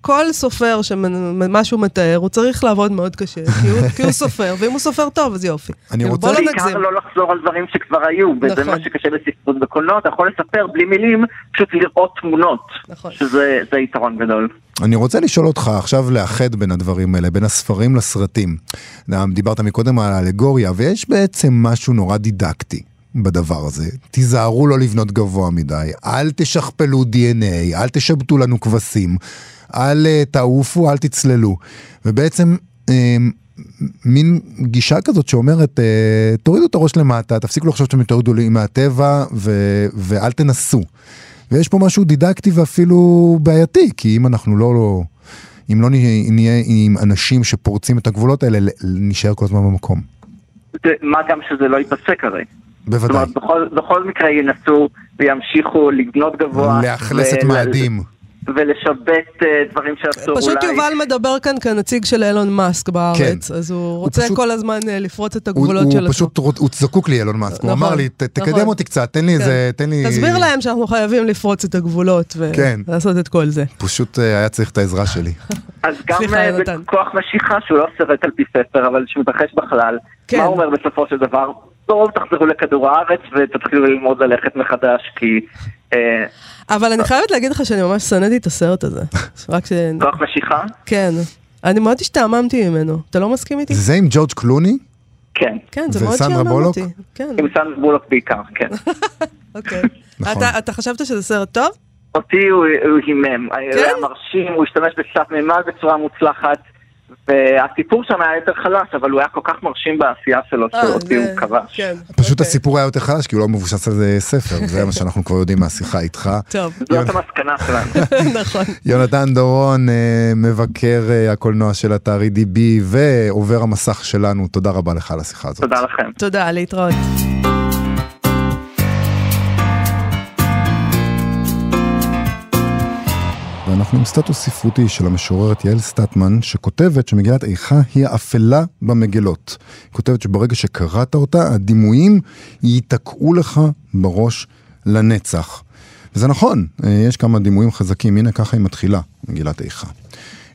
כל, סופר שמה שהוא מתאר, הוא צריך לעבוד מאוד קשה, כי הוא, כי הוא סופר, ואם הוא סופר טוב, אז יופי. אני כאילו, רוצה- בוא לא בעיקר נגזים. לא לחזור על דברים שכבר היו, וזה נכון. מה שקשה בספרות בקולנוע, אתה יכול לספר בלי מילים, פשוט לראות תמונות, נכון. שזה זה יתרון גדול. אני רוצה לשאול אותך עכשיו לאחד בין הדברים האלה, בין הספרים לסרטים. דיברת מקודם על האלגוריה, ויש בעצם משהו נורא דידקטי בדבר הזה. תיזהרו לא לבנות גבוה מדי, אל תשכפלו DNA, אל תשבטו לנו כבשים, אל אה, תעופו, אל תצללו. ובעצם... אה, מין גישה כזאת שאומרת, אה, תורידו את הראש למטה, תפסיקו לחשוב שאתם יותר גדולים מהטבע ו- ואל תנסו. ויש פה משהו דידקטי ואפילו בעייתי, כי אם אנחנו לא, לא אם לא נהיה, עם אנשים שפורצים את הגבולות האלה, נשאר כל הזמן במקום. מה גם שזה לא ייפסק הרי. זאת בוודאי. אומרת, בכל, בכל מקרה ינסו וימשיכו לבנות גבוה. לאכלס את מאדים. ולשבט אה, דברים שאסור אולי. פשוט יובל מדבר כאן כנציג של אילון מאסק בארץ, אז הוא רוצה פשוט- כל הזמן אה, לפרוץ את הוא, הגבולות הוא. פשוט, רוצ- הוא זקוק לי, אילון מאסק. הוא נכון, אמר לי, "ת- תקדם נכון. אותי קצת, תן לי כן. איזה, תן לי... תסביר להם שאנחנו חייבים לפרוץ את הגבולות כן. ולעשות את כל זה. פשוט אה, היה צריך את העזרה שלי. אז גם. בכוח משיכה, שהוא לא סרט על פי ספר, אבל שמתרחש בחלל, כן. מה הוא אומר בסופו של דבר? בואו תחזרו לכדור הארץ ותתחילו ללמוד ללכת מחדש, כי אה, אבל אני חייבת להגיד לך שאני ממש שנאתי את הסרט הזה. רק ש... כוח משיכה? כן. אני מאוד השתעממתי ממנו. אתה לא מסכים איתי? זה עם ג'ורג' קלוני? כן. כן, זה מאוד שעמם בולוק? אותי. כן, עם סן בולוק בעיקר, כן. אוקיי. נכון. אתה- אתה חשבת שזה סרט טוב? אותי הוא הימם. הוא היה מרשים, הוא השתמש בשפת מימד בצורה מוצלחת, והסיפור שם היה יותר חלש, אבל הוא היה כל כך מרשים בעשייה שלו, אה, שאותי הוא כבש. כן. פשוט אוקיי. הסיפור היה יותר חלש, כי הוא לא מבוסס על זה ספר, זה מה שאנחנו כבר יודעים מהשיחה איתך. טוב, זאת המסקנה שלנו. נכון. יונתן דורון, אה, מבקר אה, הקולנוע של אתר EDB ועובר המסך שלנו, תודה רבה לך על השיחה הזאת. תודה לכם. תודה, להתראות. ואנחנו עם סטטוס ספרותי של המשוררת יעל סטטמן, שכותבת שמגילת איכה היא האפלה במגילות. היא כותבת שברגע שקראת אותה, הדימויים ייתקעו לך בראש לנצח. וזה נכון, אה, יש כמה דימויים חזקים, הנה ככה היא מתחילה, מגילת איכה.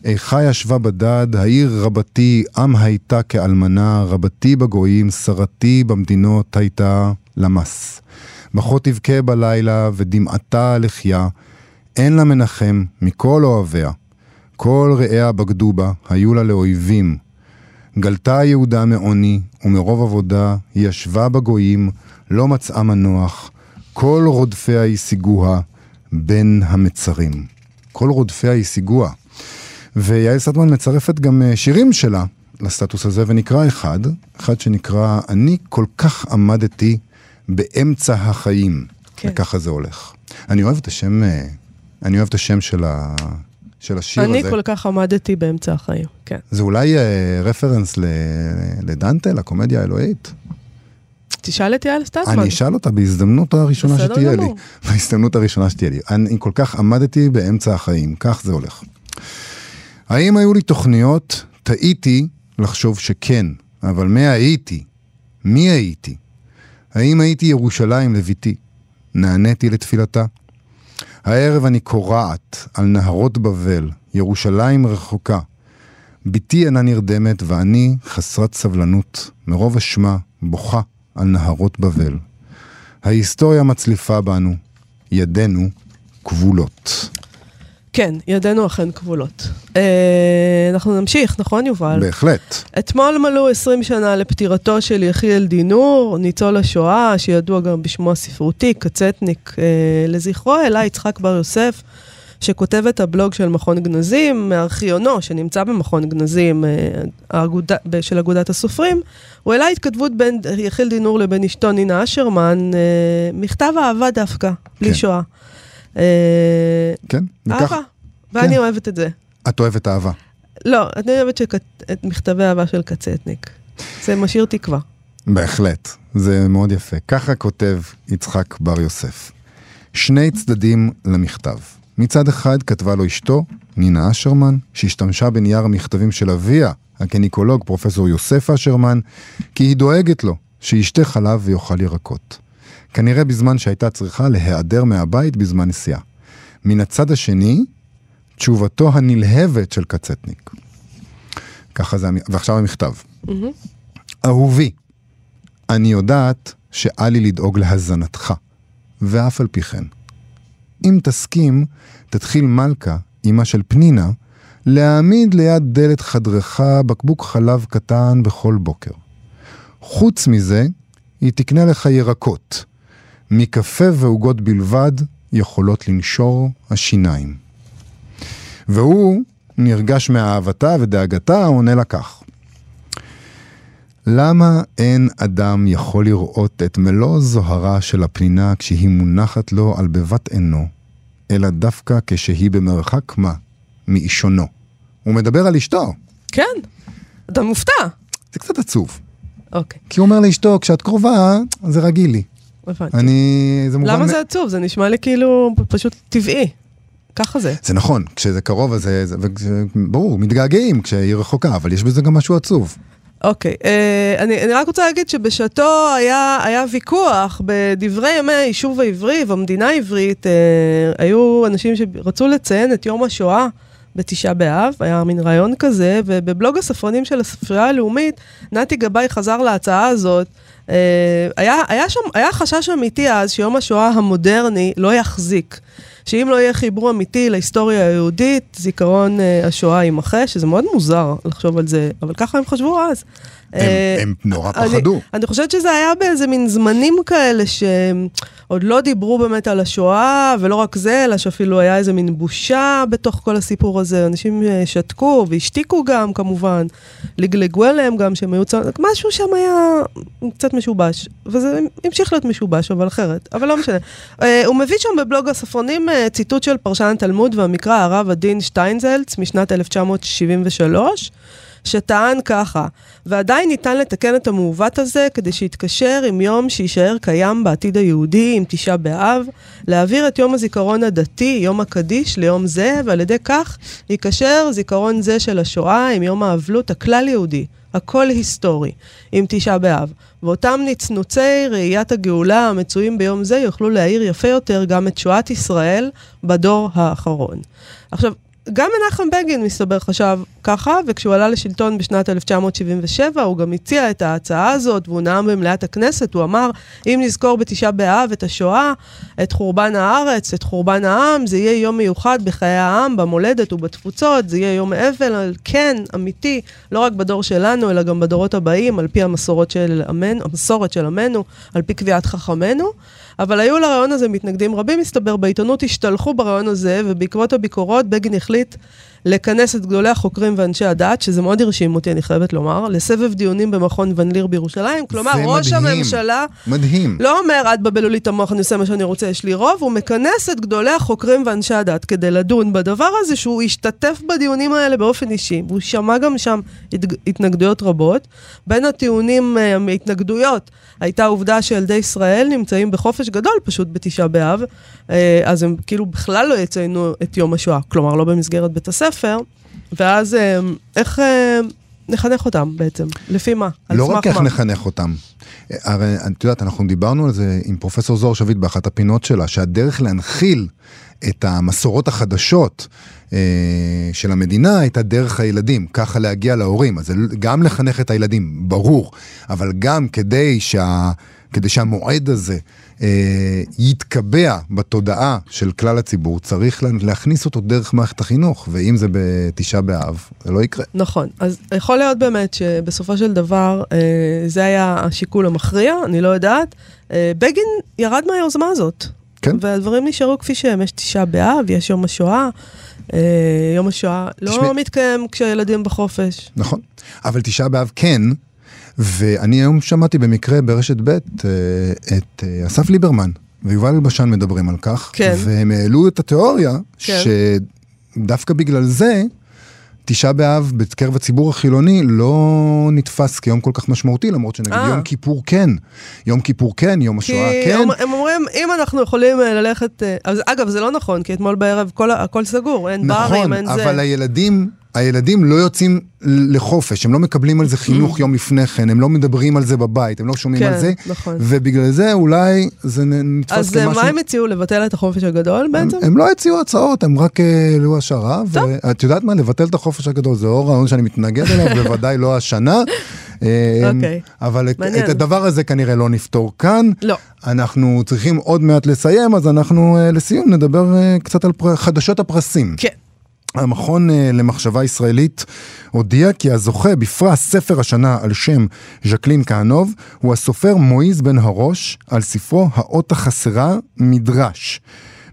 איכה ישבה בדד, העיר רבתי, עם הייתה כאלמנה, רבתי בגויים, שרתי במדינות הייתה למס. בכה תבכה בלילה, ודמעתה לחייה, אין לה מנחם מכל אוהביה. כל רעיה בגדו בה, היו לה לאויבים. גלתה יהודה מעוני, ומרוב עבודה היא ישבה בגויים, לא מצאה מנוח. כל רודפיה השיגוה בין המצרים. כל רודפיה השיגוה. ויעל סטמן מצרפת גם אה, שירים שלה לסטטוס הזה, ונקרא אחד, אחד שנקרא "אני כל כך עמדתי באמצע החיים". כן. וככה זה הולך. אני אוהב את השם, אה, אני אוהב את השם של, ה... של השיר אני הזה. כל כך עמדתי באמצע החיים, כן. זה אולי אה, רפרנס ל... לדנטה, לקומדיה האלוהית? תשאל את יעל סטטמן. אני אשאל אותה בהזדמנות הראשונה שתהיה לי. גמור. בהזדמנות הראשונה שתהיה לי. אני כל כך עמדתי באמצע החיים, כך זה הולך. האם היו לי תוכניות? טעיתי לחשוב שכן, אבל מה הייתי? מי הייתי? האם הייתי ירושלים לביתי? נעניתי לתפילתה? הערב אני קורעת על נהרות בבל, ירושלים רחוקה. בתי אינה נרדמת ואני חסרת סבלנות, מרוב אשמה בוכה על נהרות בבל. ההיסטוריה מצליפה בנו, ידינו כבולות. כן, ידינו אכן כבולות. אה, אנחנו נמשיך, נכון יובל? בהחלט. אתמול מלאו 20 שנה לפטירתו של יחיאל דינור, ניצול השואה, שידוע גם בשמו הספרותי, קצטניק. אה, לזכרו העלה יצחק בר יוסף שכותב את הבלוג של מכון גנזים, מארכיונו, שנמצא במכון גנזים אה, האגודה, של אגודת הסופרים, הוא העלה התכתבות בין יחיל דינור לבין אשתו נינה אשרמן, אה, מכתב אהבה דווקא, בלי כן. שואה. אה, כן? וכך- אהבה, ואני כן. אוהבת את זה. את אוהבת אהבה. לא, אני אוהבת שכת... את מכתבי אהבה של קצטניק. זה משאיר תקווה. בהחלט, זה מאוד יפה. ככה כותב יצחק בר יוסף. שני צדדים למכתב. מצד אחד כתבה לו אשתו, נינה אשרמן, שהשתמשה בנייר המכתבים של אביה, הגניקולוג פרופסור יוסף אשרמן, כי היא דואגת לו שישתה חלב ויאכל ירקות. כנראה בזמן שהייתה צריכה להיעדר מהבית בזמן נסיעה. מן הצד השני, תשובתו הנלהבת של קצטניק. ככה זה, ועכשיו המכתב. אהובי, אני יודעת שאל לי לדאוג להזנתך, ואף על פי כן. אם תסכים, תתחיל מלכה, אמה של פנינה, להעמיד ליד דלת חדרך בקבוק חלב קטן בכל בוקר. חוץ מזה, היא תקנה לך ירקות. מקפה ועוגות בלבד יכולות לנשור השיניים. והוא, נרגש מאהבתה ודאגתה, עונה לה כך: למה אין אדם יכול לראות את מלוא זוהרה של הפנינה כשהיא מונחת לו על בבת עינו, אלא דווקא כשהיא במרחק מה מאישונו? הוא מדבר על אשתו. כן, אתה מופתע. זה קצת עצוב. אוקיי, כי הוא אומר לאשתו, כשאת קרובה, זה רגיל לי. הבנתי. אני... זה מובן... למה זה עצוב? זה נשמע לי כאילו פשוט טבעי. ככה זה. זה נכון, כשזה קרוב אז זה... ברור, מתגעגעים כשהיא רחוקה, אבל יש בזה גם משהו עצוב. אוקיי, אה, אני, אני רק רוצה להגיד שבשעתו היה, היה ויכוח בדברי ימי היישוב העברי והמדינה העברית, אה, היו אנשים שרצו לציין את יום השואה בתשעה באב, היה מין רעיון כזה, ובבלוג הספרנים של הספרייה הלאומית, נתי גבאי חזר להצעה הזאת. אה, היה, היה שם, היה חשש אמיתי אז שיום השואה המודרני לא יחזיק. שאם לא יהיה חיבור אמיתי להיסטוריה היהודית, זיכרון אה, השואה יימחה, שזה מאוד מוזר לחשוב על זה, אבל ככה הם חשבו אז. אה, הם נורא אני- פחדו. אני חושבת שזה היה באיזה מין זמנים כאלה שעוד לא דיברו באמת על השואה, ולא רק זה, אלא שאפילו היה איזה מין בושה בתוך כל הסיפור הזה. אנשים אה, שתקו והשתיקו גם, כמובן. לגלגו אליהם גם שהם היו... צ... משהו שם היה קצת משובש, וזה המשיך להיות משובש, אבל אחרת. אבל לא משנה. אה, הוא מביא שם בבלוג הספרונים ציטוט של פרשן התלמוד והמקרא, הרב עדין שטיינזלץ, משנת 1973. שטען ככה, ועדיין ניתן לתקן את המעוות הזה כדי שיתקשר עם יום שיישאר קיים בעתיד היהודי, עם תשעה באב, להעביר את יום הזיכרון הדתי, יום הקדיש, ליום זה, ועל ידי כך ייקשר זיכרון זה של השואה עם יום האבלות הכלל-יהודי, הכל היסטורי, עם תשעה באב. ואותם נצנוצי ראיית הגאולה המצויים ביום זה יוכלו להאיר יפה יותר גם את שואת ישראל בדור האחרון. עכשיו, גם מנחם בגין, מסתבר, חשב ככה, וכשהוא עלה לשלטון בשנת 1977, הוא גם הציע את ההצעה הזאת, והוא נאם במליאת הכנסת, הוא אמר, אם נזכור בתשעה באב את השואה, את חורבן הארץ, את חורבן העם, זה יהיה יום מיוחד בחיי העם, במולדת ובתפוצות, זה יהיה יום אבל, כן, אמיתי, לא רק בדור שלנו, אלא גם בדורות הבאים, על פי המסורות של עמנו, המסורת של עמנו, על פי קביעת חכמינו. אבל היו לרעיון הזה מתנגדים רבים, מסתבר, בעיתונות השתלחו ברעיון הזה, ובעקבות הביקורות בגין החליט לכנס את גדולי החוקרים ואנשי הדת, שזה מאוד הרשים אותי, אני חייבת לומר, לסבב דיונים במכון ון ליר בירושלים. כלומר, ראש מדהים. הממשלה מדהים. לא אומר, את בבלו לי את המוח, אני עושה מה שאני רוצה, יש לי רוב, הוא מכנס את גדולי החוקרים ואנשי הדת כדי לדון בדבר הזה, שהוא השתתף בדיונים האלה באופן אישי. והוא שמע גם שם התנגדויות רבות. בין הטיעונים, אה, ההתנגדויות, הייתה העובדה שילדי ישראל נמצאים בחופש גדול פשוט בתשעה באב, אה, אז הם כאילו בכלל לא יציינו את יום השואה, כלומר, לא במסגרת בית הספר, ואז אה, איך אה, נחנך אותם בעצם? לפי מה? לא רק איך מה? נחנך אותם. הרי את יודעת, אנחנו דיברנו על זה עם פרופסור זוהר שביט באחת הפינות שלה, שהדרך להנחיל את המסורות החדשות אה, של המדינה הייתה דרך הילדים, ככה להגיע להורים. אז גם לחנך את הילדים, ברור, אבל גם כדי, שה, כדי שהמועד הזה אה, יתקבע בתודעה של כלל הציבור, צריך לה- להכניס אותו דרך מערכת החינוך, ואם זה בתשעה באב, זה לא יקרה. נכון, אז יכול להיות באמת שבסופו של דבר אה, זה היה השיקול המכריע, אני לא יודעת. אה, בגין ירד מהיוזמה הזאת. כן. והדברים נשארו כפי שהם. יש תשעה באב, יש יום השואה. אה, יום השואה לא מתקיים כשהילדים בחופש. נכון. אבל תשעה באב כן, ואני היום שמעתי במקרה ברשת ב' אה, את אה, אסף ליברמן ויובל אלבשן מדברים על כך, כן. והם העלו את התיאוריה כן. שדווקא בגלל זה, תשעה באב בקרב הציבור החילוני לא נתפס כיום כל כך משמעותי, למרות שנגיד אה. יום כיפור כן, יום כיפור כן, יום כי השואה כן. הם, הם אומרים, אם אנחנו יכולים ללכת... אז אגב, זה לא נכון, כי אתמול בערב כל, הכל סגור, אין ברים, נכון, אין זה. אבל הילדים, הילדים לא יוצאים לחופש, הם לא מקבלים על זה חינוך יום לפני כן, הם לא מדברים על זה בבית, הם לא שומעים כן, על זה, נכון. ובגלל זה אולי זה נתפס אז אה, כמשהו... מה הם הציעו? לבטל את החופש הגדול בעצם? הם, הם לא הציעו הצעות, הם רק העלו השערה, ואת יודעת מה, לבטל את החופש הגדול זה לא רעיון שאני מתנגד אליו, בוודאי לא השנה. אה, אוקיי. אבל את, הדבר הזה כנראה לא נפתור כאן. לא. אנחנו צריכים עוד מעט לסיים, אז אנחנו אה, לסיום נדבר אה, קצת על פר... חדשות הפרסים. כן. המכון אה, למחשבה ישראלית הודיע כי הזוכה בפרס ספר השנה על שם ז'קלין כהנוב הוא הסופר מועיז בן הראש על ספרו האות החסרה מדרש.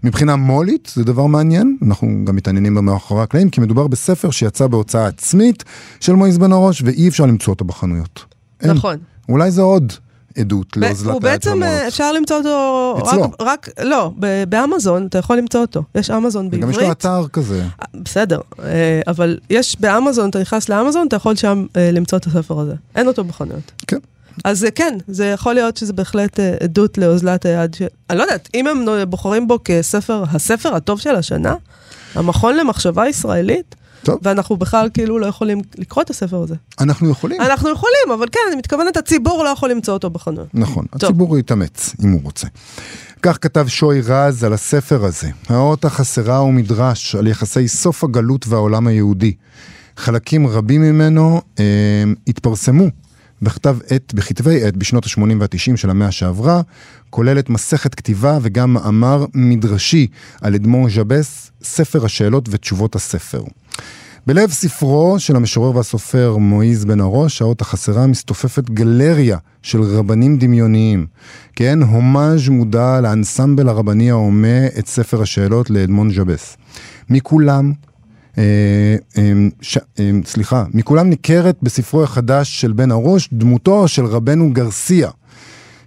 מבחינה מולית זה דבר מעניין, אנחנו גם מתעניינים במאחורי הקלעים כי מדובר בספר שיצא בהוצאה עצמית של מועיז בן הראש ואי אפשר למצוא אותו בחנויות. אין. נכון. אולי זה עוד עדות של בעצם, אה. אפשר למצוא אותו אצלו. רק, רק, לא, באמזון אתה יכול למצוא אותו. יש אמזון וגם בעברית. יש לו אתר כזה. בסדר, אה, אבל יש באמזון, אתה נכנס לאמזון, אתה יכול שם אה, למצוא את הספר הזה. אין אותו בחנויות. כן. אז אה, כן, זה יכול להיות שזה בהחלט אה, עדות לאוזלת היד של... אני לא יודעת, אם הם בוחרים בו כספר, הספר הטוב של השנה, המכון למחשבה ישראלית, טוב. ואנחנו בכלל כאילו לא יכולים לקרוא את הספר הזה. אנחנו יכולים. אנחנו יכולים, אבל כן, אני מתכוונת, הציבור לא יכול למצוא אותו בחנויות. נכון, טוב. הציבור יתאמץ, אם הוא רוצה. כך כתב שוי רז על הספר הזה, האות החסרה ומדרש על יחסי סוף הגלות והעולם היהודי. חלקים רבים ממנו אה, התפרסמו בכתב עת, בכתבי עת בשנות ה-80 וה-90 של המאה שעברה, כוללת מסכת כתיבה וגם מאמר מדרשי על אדמו"ר ז'בס, ספר השאלות ותשובות הספר. בלב ספרו של המשורר והסופר מועיז בן הראש, האות החסרה, מסתופפת גלריה של רבנים דמיוניים. כן, הומאז' מודע לאנסמבל הרבני ההומה את ספר השאלות לאדמון ז'בס. מכולם, אה, אה, ש, אה, סליחה, מכולם ניכרת בספרו החדש של בן הראש דמותו של רבנו גרסיה.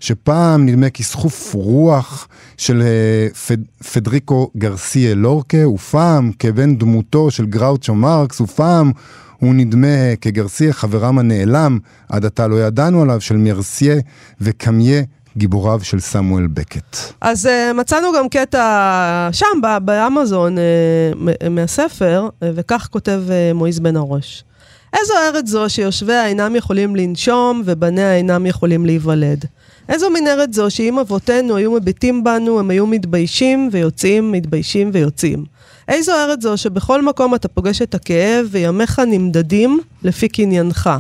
שפעם נדמה כסחוף רוח של אה, פד, פדריקו גרסיה לורקה, ופעם כבן דמותו של גראוצ'ו מרקס, ופעם הוא נדמה כגרסיה חברם הנעלם, עד עתה לא ידענו עליו, של מרסיה וקמיה, גיבוריו של סמואל בקט. אז uh, מצאנו גם קטע שם, באמזון, uh, מהספר, uh, וכך כותב uh, מועיז בן הראש. איזו ארץ זו שיושביה אינם יכולים לנשום ובניה אינם יכולים להיוולד? איזו מין ארץ זו שאם אבותינו היו מביטים בנו, הם היו מתביישים ויוצאים, מתביישים ויוצאים? איזו ארץ זו שבכל מקום אתה פוגש את הכאב וימיך נמדדים לפי קניינך?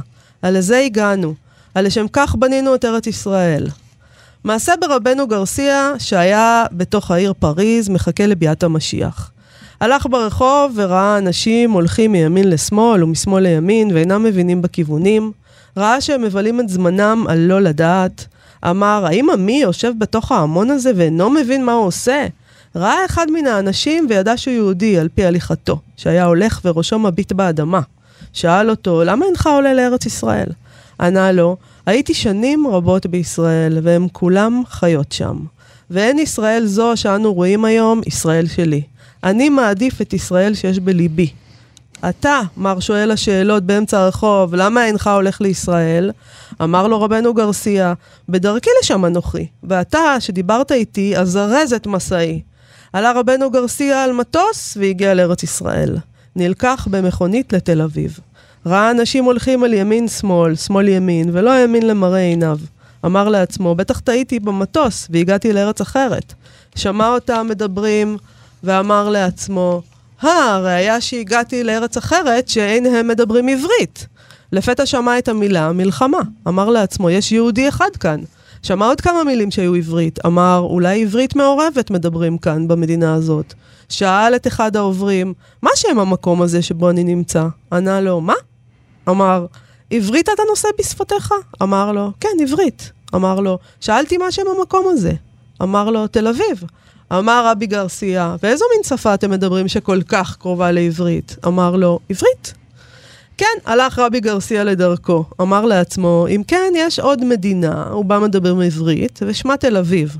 על לזה הגענו, על לשם כך בנינו את ארץ ישראל. מעשה ברבנו גרסיה, שהיה בתוך העיר פריז, מחכה לביאת המשיח. הלך ברחוב וראה אנשים הולכים מימין לשמאל ומשמאל לימין ואינם מבינים בכיוונים. ראה שהם מבלים את זמנם על לא לדעת. אמר, האם עמי יושב בתוך ההמון הזה ואינו מבין מה הוא עושה? ראה אחד מן האנשים וידע שהוא יהודי על פי הליכתו, שהיה הולך וראשו מביט באדמה. שאל אותו, למה אינך עולה לארץ ישראל? ענה לו, הייתי שנים רבות בישראל, והם כולם חיות שם. ואין ישראל זו שאנו רואים היום, ישראל שלי. אני מעדיף את ישראל שיש בליבי. אתה, מר שואל השאלות באמצע הרחוב, למה אינך הולך לישראל? אמר לו רבנו גרסיה, בדרכי לשם אנוכי, ואתה, שדיברת איתי, אזרז את מסעי. עלה רבנו גרסיה על מטוס והגיע לארץ ישראל. נלקח במכונית לתל אביב. ראה אנשים הולכים על ימין-שמאל, שמאל-ימין, ולא האמין למראה עיניו. אמר לעצמו, בטח טעיתי במטוס והגעתי לארץ אחרת. שמע אותם מדברים, ואמר לעצמו, הראיה שהגעתי לארץ אחרת שאין הם מדברים עברית. לפתע שמע את המילה מלחמה. אמר לעצמו, יש יהודי אחד כאן. שמע עוד כמה מילים שהיו עברית. אמר, אולי עברית מעורבת מדברים כאן במדינה הזאת. שאל את אחד העוברים, מה שם המקום הזה שבו אני נמצא? ענה לו, מה? אמר, עברית אתה נושא בשפתיך? אמר לו, כן, עברית. אמר לו, שאלתי מה שם המקום הזה. אמר לו, תל אביב. אמר רבי גרסיה, ואיזו מין שפה אתם מדברים שכל כך קרובה לעברית? אמר לו, עברית. כן, הלך רבי גרסיה לדרכו. אמר לעצמו, אם כן, יש עוד מדינה, הוא בא מדבר עברית, ושמה תל אביב.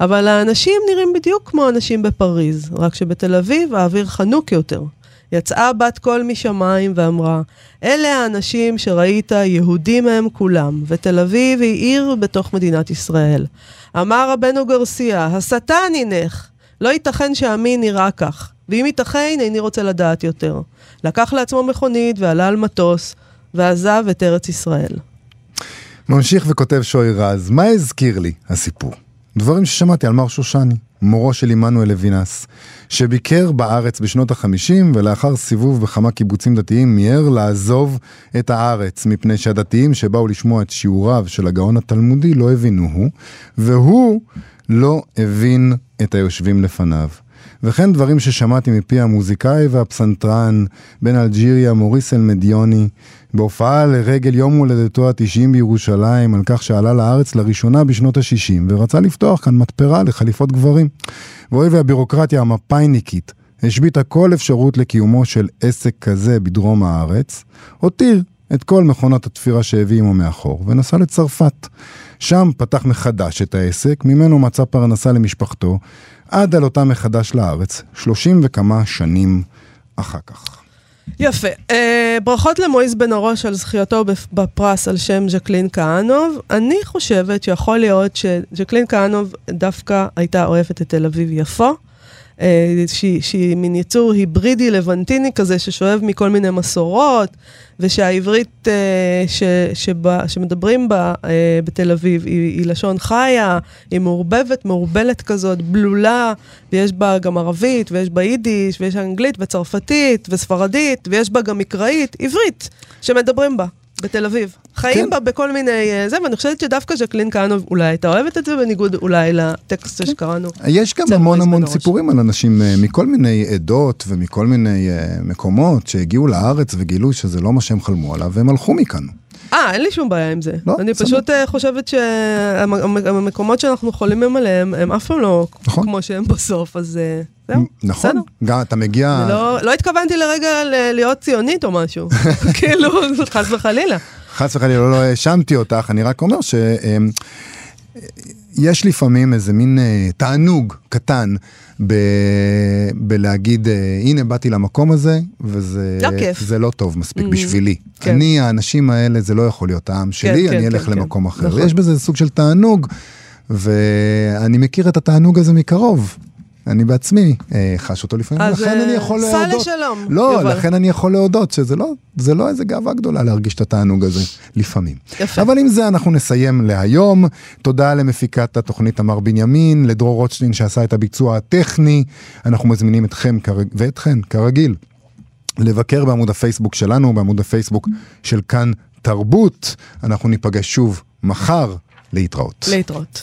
אבל האנשים נראים בדיוק כמו אנשים בפריז, רק שבתל אביב האוויר חנוק יותר. יצאה בת קול משמיים ואמרה, אלה האנשים שראית, יהודים הם כולם, ותל אביב היא עיר בתוך מדינת ישראל. אמר רבנו גרסיה, השטן הינך, לא ייתכן שעמי נראה כך, ואם ייתכן, איני רוצה לדעת יותר. לקח לעצמו מכונית ועלה על מטוס, ועזב את ארץ ישראל. ממשיך וכותב שוי רז, מה הזכיר לי הסיפור? דברים ששמעתי על מר שושני, מורו של עמנואל לוינס, שביקר בארץ בשנות החמישים ולאחר סיבוב בכמה קיבוצים דתיים מיהר לעזוב את הארץ, מפני שהדתיים שבאו לשמוע את שיעוריו של הגאון התלמודי לא הבינוהו, והוא לא הבין את היושבים לפניו. וכן דברים ששמעתי מפי המוזיקאי והפסנתרן בן אלג'יריה מוריס אלמדיוני בהופעה לרגל יום הולדתו ה-90 בירושלים על כך שעלה לארץ לראשונה בשנות ה-60 ורצה לפתוח כאן מתפרה לחליפות גברים. ואוי והבירוקרטיה המפאיניקית השביתה כל אפשרות לקיומו של עסק כזה בדרום הארץ, הותיר את כל מכונת התפירה שהביא עמו מאחור ונסע לצרפת. שם פתח מחדש את העסק, ממנו מצא פרנסה למשפחתו, עד עלותה מחדש לארץ, שלושים וכמה שנים אחר כך. יפה. Uh, ברכות למויז בן ארוש על זכייתו בפרס על שם ז'קלין כהנוב. אני חושבת שיכול להיות שז'קלין כהנוב דווקא הייתה אוהבת את תל אביב יפו. אה, שהיא, שהיא מין יצור היברידי לבנטיני כזה, ששואב מכל מיני מסורות, ושהעברית אה, ש, שבה, שמדברים בה אה, בתל אביב היא, היא לשון חיה, היא מעורבבת, מעורבלת כזאת, בלולה, ויש בה גם ערבית, ויש בה יידיש, ויש אנגלית, וצרפתית, וספרדית, ויש בה גם מקראית, עברית, שמדברים בה. בתל אביב. חיים כן. בה בכל מיני... אה, זה, ואני חושבת שדווקא ז'קלין כהנוב אולי הייתה אוהבת את זה, בניגוד אולי לטקסט כן. שקראנו. יש גם המון המון סיפורים על אנשים אה, מכל מיני עדות ומכל מיני uh, מקומות שהגיעו לארץ וגילו שזה לא מה שהם חלמו עליו, והם הלכו מכאן. אה, אין לי שום בעיה עם זה. לא, אני סבבה. פשוט uh, חושבת שהמקומות שאנחנו חולמים עליהם, הם אף פעם לא נכון. כמו שהם בסוף, אז... Uh... זהו, נכון, בסדר. גם אתה מגיע... לא, לא התכוונתי לרגע להיות ציונית או משהו, כאילו, חס וחלילה. חס וחלילה, לא האשמתי אותך, אני רק אומר שיש לפעמים איזה מין אה, תענוג קטן ב... בלהגיד, אה, הנה באתי למקום הזה, וזה לא, זה לא טוב מספיק mm-hmm. בשבילי. כן. אני, האנשים האלה, זה לא יכול להיות העם שלי, כן, אני כן, אלך כן, למקום כן. אחר. נכון. יש בזה סוג של תענוג, ואני מכיר את התענוג הזה מקרוב. אני בעצמי אה, חש אותו לפעמים, לכן אני יכול להודות. אז סע לשלום. לא, יובל. לכן אני יכול להודות שזה לא, זה לא איזה גאווה גדולה להרגיש את התענוג הזה, לפעמים. יפה. אבל עם זה אנחנו נסיים להיום. תודה למפיקת התוכנית תמר בנימין, לדרור רוטשטיין שעשה את הביצוע הטכני. אנחנו מזמינים אתכם כרג... ואתכן, כרגיל, לבקר בעמוד הפייסבוק שלנו, בעמוד הפייסבוק של כאן תרבות. אנחנו ניפגש שוב מחר. להתראות. להתראות.